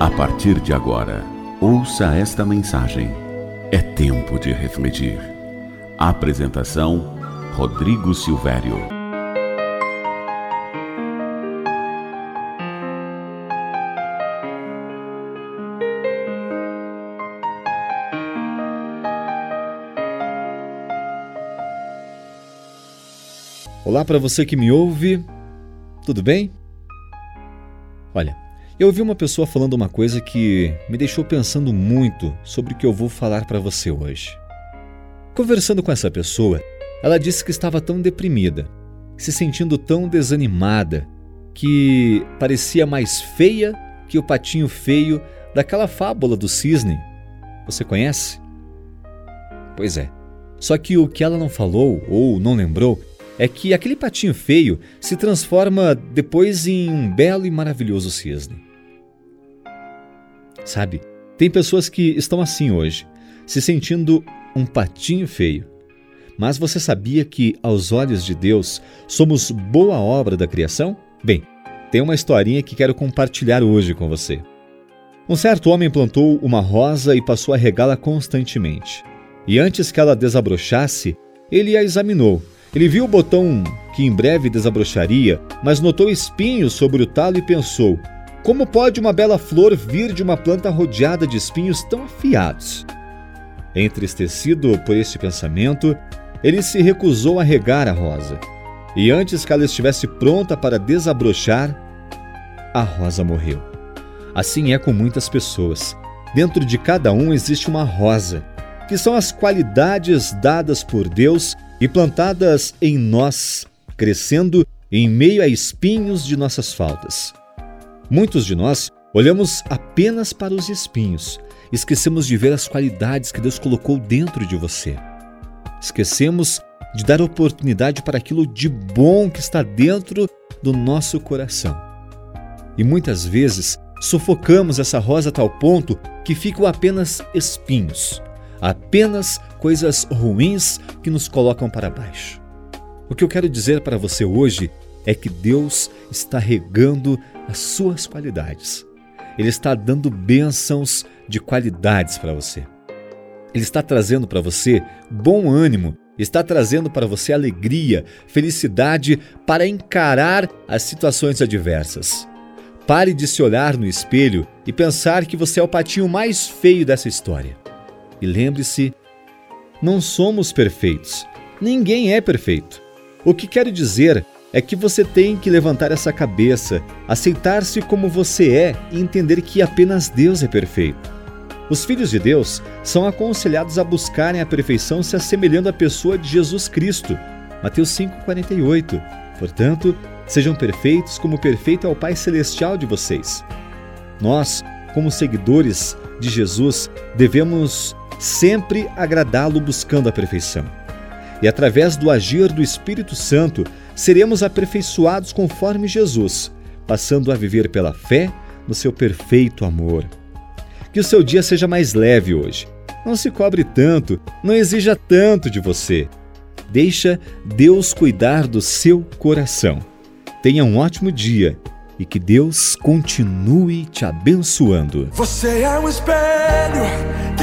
A partir de agora, ouça esta mensagem. É tempo de refletir. Apresentação: Rodrigo Silvério. Olá para você que me ouve, tudo bem? Olha, eu ouvi uma pessoa falando uma coisa que me deixou pensando muito sobre o que eu vou falar para você hoje. Conversando com essa pessoa, ela disse que estava tão deprimida, se sentindo tão desanimada, que parecia mais feia que o patinho feio daquela fábula do cisne. Você conhece? Pois é. Só que o que ela não falou ou não lembrou é que aquele patinho feio se transforma depois em um belo e maravilhoso cisne. Sabe, tem pessoas que estão assim hoje, se sentindo um patinho feio. Mas você sabia que, aos olhos de Deus, somos boa obra da criação? Bem, tem uma historinha que quero compartilhar hoje com você. Um certo homem plantou uma rosa e passou a regá-la constantemente. E antes que ela desabrochasse, ele a examinou ele viu o botão que em breve desabrocharia, mas notou espinhos sobre o talo e pensou: como pode uma bela flor vir de uma planta rodeada de espinhos tão afiados? Entristecido por este pensamento, ele se recusou a regar a rosa. E antes que ela estivesse pronta para desabrochar, a rosa morreu. Assim é com muitas pessoas. Dentro de cada um existe uma rosa, que são as qualidades dadas por Deus e plantadas em nós, crescendo em meio a espinhos de nossas faltas. Muitos de nós olhamos apenas para os espinhos, esquecemos de ver as qualidades que Deus colocou dentro de você. Esquecemos de dar oportunidade para aquilo de bom que está dentro do nosso coração. E muitas vezes sufocamos essa rosa a tal ponto que ficam apenas espinhos, apenas coisas ruins que nos colocam para baixo. O que eu quero dizer para você hoje é que Deus está regando as suas qualidades. Ele está dando bênçãos de qualidades para você. Ele está trazendo para você bom ânimo, está trazendo para você alegria, felicidade para encarar as situações adversas. Pare de se olhar no espelho e pensar que você é o patinho mais feio dessa história. E lembre-se, não somos perfeitos. Ninguém é perfeito. O que quero dizer é que você tem que levantar essa cabeça, aceitar-se como você é e entender que apenas Deus é perfeito. Os filhos de Deus são aconselhados a buscarem a perfeição se assemelhando à pessoa de Jesus Cristo. Mateus 5:48. Portanto, sejam perfeitos como perfeito é o Pai celestial de vocês. Nós, como seguidores de Jesus, devemos sempre agradá-lo buscando a perfeição. E através do agir do Espírito Santo, seremos aperfeiçoados conforme Jesus, passando a viver pela fé no seu perfeito amor. Que o seu dia seja mais leve hoje. Não se cobre tanto, não exija tanto de você. Deixa Deus cuidar do seu coração. Tenha um ótimo dia e que Deus continue te abençoando. Você é um espelho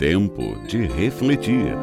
Tempo de refletir.